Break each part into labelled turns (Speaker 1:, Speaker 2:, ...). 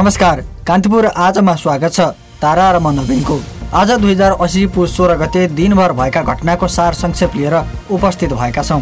Speaker 1: नमस्कार कान्तिपुर आजमा स्वागत छ तारा र म नवीनको आज दुई हजार असी पुस सोह्र गते दिनभर भएका घटनाको सार संक्षेप लिएर उपस्थित भएका छौँ।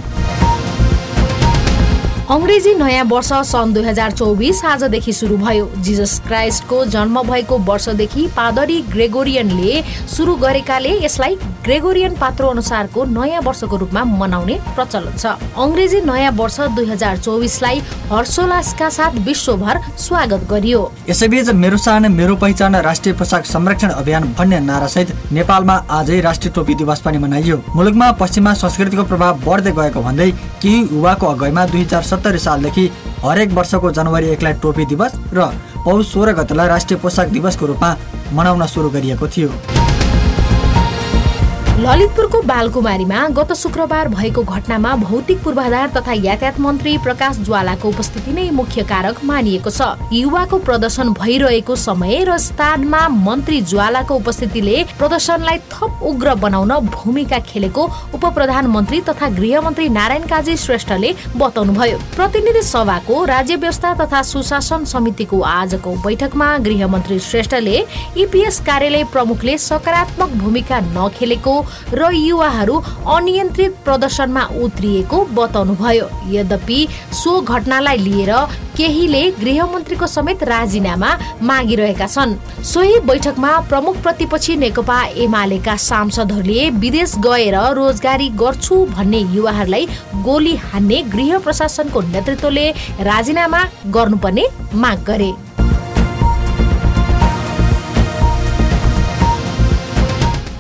Speaker 2: अङ्ग्रेजी नयाँ वर्ष सन् दुई हजार चौबिस आजदेखि सुरु भयो। जिजस क्राइस्टको जन्म भएको वर्षदेखि पादरी ग्रेगोरियनले सुरु गरेकाले यसलाई ग्रेगोरियन पात्रो अनुसारको नयाँ वर्षको रूपमा मनाउने प्रचलन छ। अङ्ग्रेजी नयाँ वर्ष दुई हजार चौबिसलाई हर्षोल्लासका साथ विश्वभर स्वागत गरियो।
Speaker 1: यसैबीच मेरो सानो मेरो पहिचान राष्ट्रिय पोसाक संरक्षण अभियान भन्ने नारासहित नेपालमा आजै राष्ट्रिय टोपी दिवस पनि मनाइयो। मुलुकमा पश्चिमा संस्कृतिको प्रभाव बढ्दै गएको भन्दै केही युवाको अगुवाईमा दुई हजार सत्तरी सालदेखि हरेक वर्षको जनवरी एकलाई टोपी दिवस र पौष सोह्र गतेलाई राष्ट्रिय पोसाक दिवसको रूपमा मनाउन सुरु गरिएको थियो।
Speaker 2: ललितपुरको बालकुमारीमा गत शुक्रबार भएको घटनामा भौतिक पूर्वाधार तथा यातायात मन्त्री प्रकाश ज्वालाको उपस्थिति नै मुख्य कारक मानिएको छ। युवाको प्रदर्शन भइरहेको समय र स्थानमा मन्त्री ज्वालाको उपस्थितिले प्रदर्शनलाई थप उग्र बनाउन भूमिका खेलेको उप प्रधानमन्त्री तथा गृहमन्त्री नारायण काजी श्रेष्ठले बताउनुभयो। प्रतिनिधि सभाको राज्य व्यवस्था तथा सुशासन समितिको आजको बैठकमा गृहमन्त्री श्रेष्ठले इपिएस कार्यालय प्रमुखले सकारात्मक भूमिका नखेलेको र युवाहरू अनियन्त्रित प्रदर्शनमा उत्रिएको बताउनुभयो। यद्यपि सो घटनालाई लिएर केहीले गृहमन्त्रीको समेत राजीनामा मागिरहेका छन्। सोही बैठकमा प्रमुख प्रतिपक्षी नेकपा एमालेका सांसदहरूले विदेश गएर रोजगारी गर्छु भन्ने युवाहरूलाई गोली हान्ने गृह प्रशासनको नेतृत्वले राजीनामा गर्नुपर्ने माग गरे।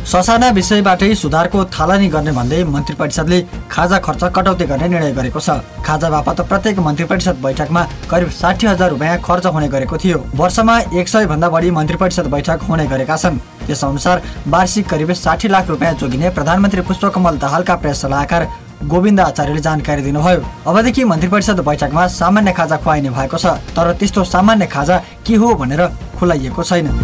Speaker 1: ससाना विषयबाटै सुधारको थालनी गर्ने भन्दै मन्त्री परिषदले खाजा खर्च कटौती गर्ने निर्णय गरेको छ। खाजा बापत प्रत्येक मन्त्री परिषद बैठकमा करिब साठी हजार रुपियाँ खर्च हुने गरेको थियो। वर्षमा एक सय भन्दा बढी मन्त्री परिषद बैठक हुने गरेका छन्। त्यस अनुसार वार्षिक करिब साठी लाख रुपियाँ जोगिने प्रधानमन्त्री पुष्पकमल दाहालका प्रेस सल्लाहकार गोविन्द आचार्यले जानकारी दिनुभयो। अबदेखि मन्त्री परिषद बैठकमा सामान्य खाजा खुवाइने भएको छ तर त्यस्तो सामान्य खाजा के हो भनेर खुलाइएको छैन।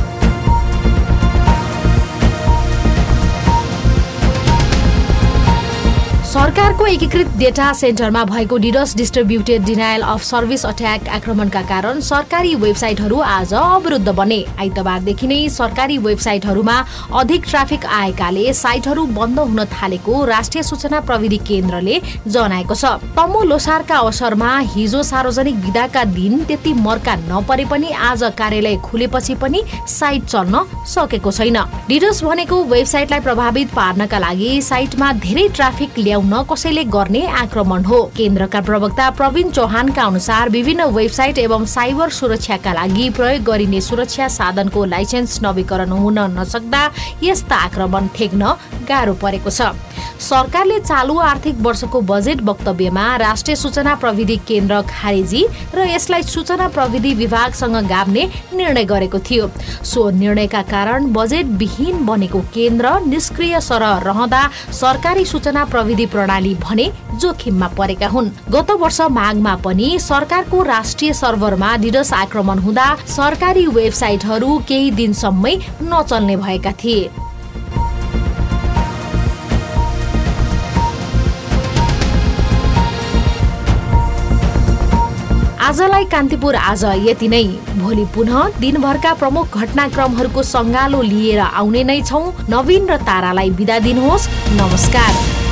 Speaker 2: सरकारको एकीकृत डेटा सेन्टरमा भएको DDoS distributed denial of service attack आक्रमणका कारण सरकारी वेबसाइटहरू आज अवरुद्ध बने। आइतबारदेखि नै सरकारी वेबसाइटहरूमा अधिक ट्राफिक आएकाले साइटहरू बन्द हुन थालेको राष्ट्रिय सूचना प्रविधि केन्द्रले जनाएको छ। तमो लोसारका अवसरमा हिजो सार्वजनिक विदाका दिन त्यति मर्का नपरे पनि आज कार्यालय खुलेपछि पनि साइट चल्न सकेको छैन। डिडस भनेको वेबसाइटलाई प्रभावित पार्नका लागि साइटमा धेरै ट्राफिक ल्याउ हटाउन कसैले गर्ने आक्रमण हो। केन्द्रका प्रवक्ता प्रवीण चौहानका अनुसार विभिन्न वेबसाइट एवं साइबर सुरक्षाका लागि प्रयोग गरिने सुरक्षा साधनको लाइसेन्स नवीकरण हुन नसक्दा यस्ता आक्रमण ठेक्न गाह्रो परेको छ। सरकारले चालु आर्थिक वर्षको बजेट वक्तव्यमा राष्ट्रिय सूचना प्रविधि केन्द्र खारेजी र यसलाई सूचना प्रविधि विभागसँग गाभ्ने निर्णय गरेको थियो। सो निर्णयका कारण बजेट विहीन बनेको केन्द्र निष्क्रिय सरह रहँदा सरकारी सूचना प्रविधि प्रणाली भने जोखिममा परेका हुन्। गत वर्ष माघमा पनि सरकारको राष्ट्रिय सर्भरमा डिडस आक्रमण हुँदा सरकारी वेबसाइटहरू केही दिनसम्मै नचल्ने भएका थिए। आजलाई कान्तिपुर आज यति नै। भोलि पुनः दिनभरका प्रमुख घटनाक्रमहरूको सङ्गालो लिएर आउने नै छौ। नवीन र तारालाई बिदा दिनुहोस्। नमस्कार।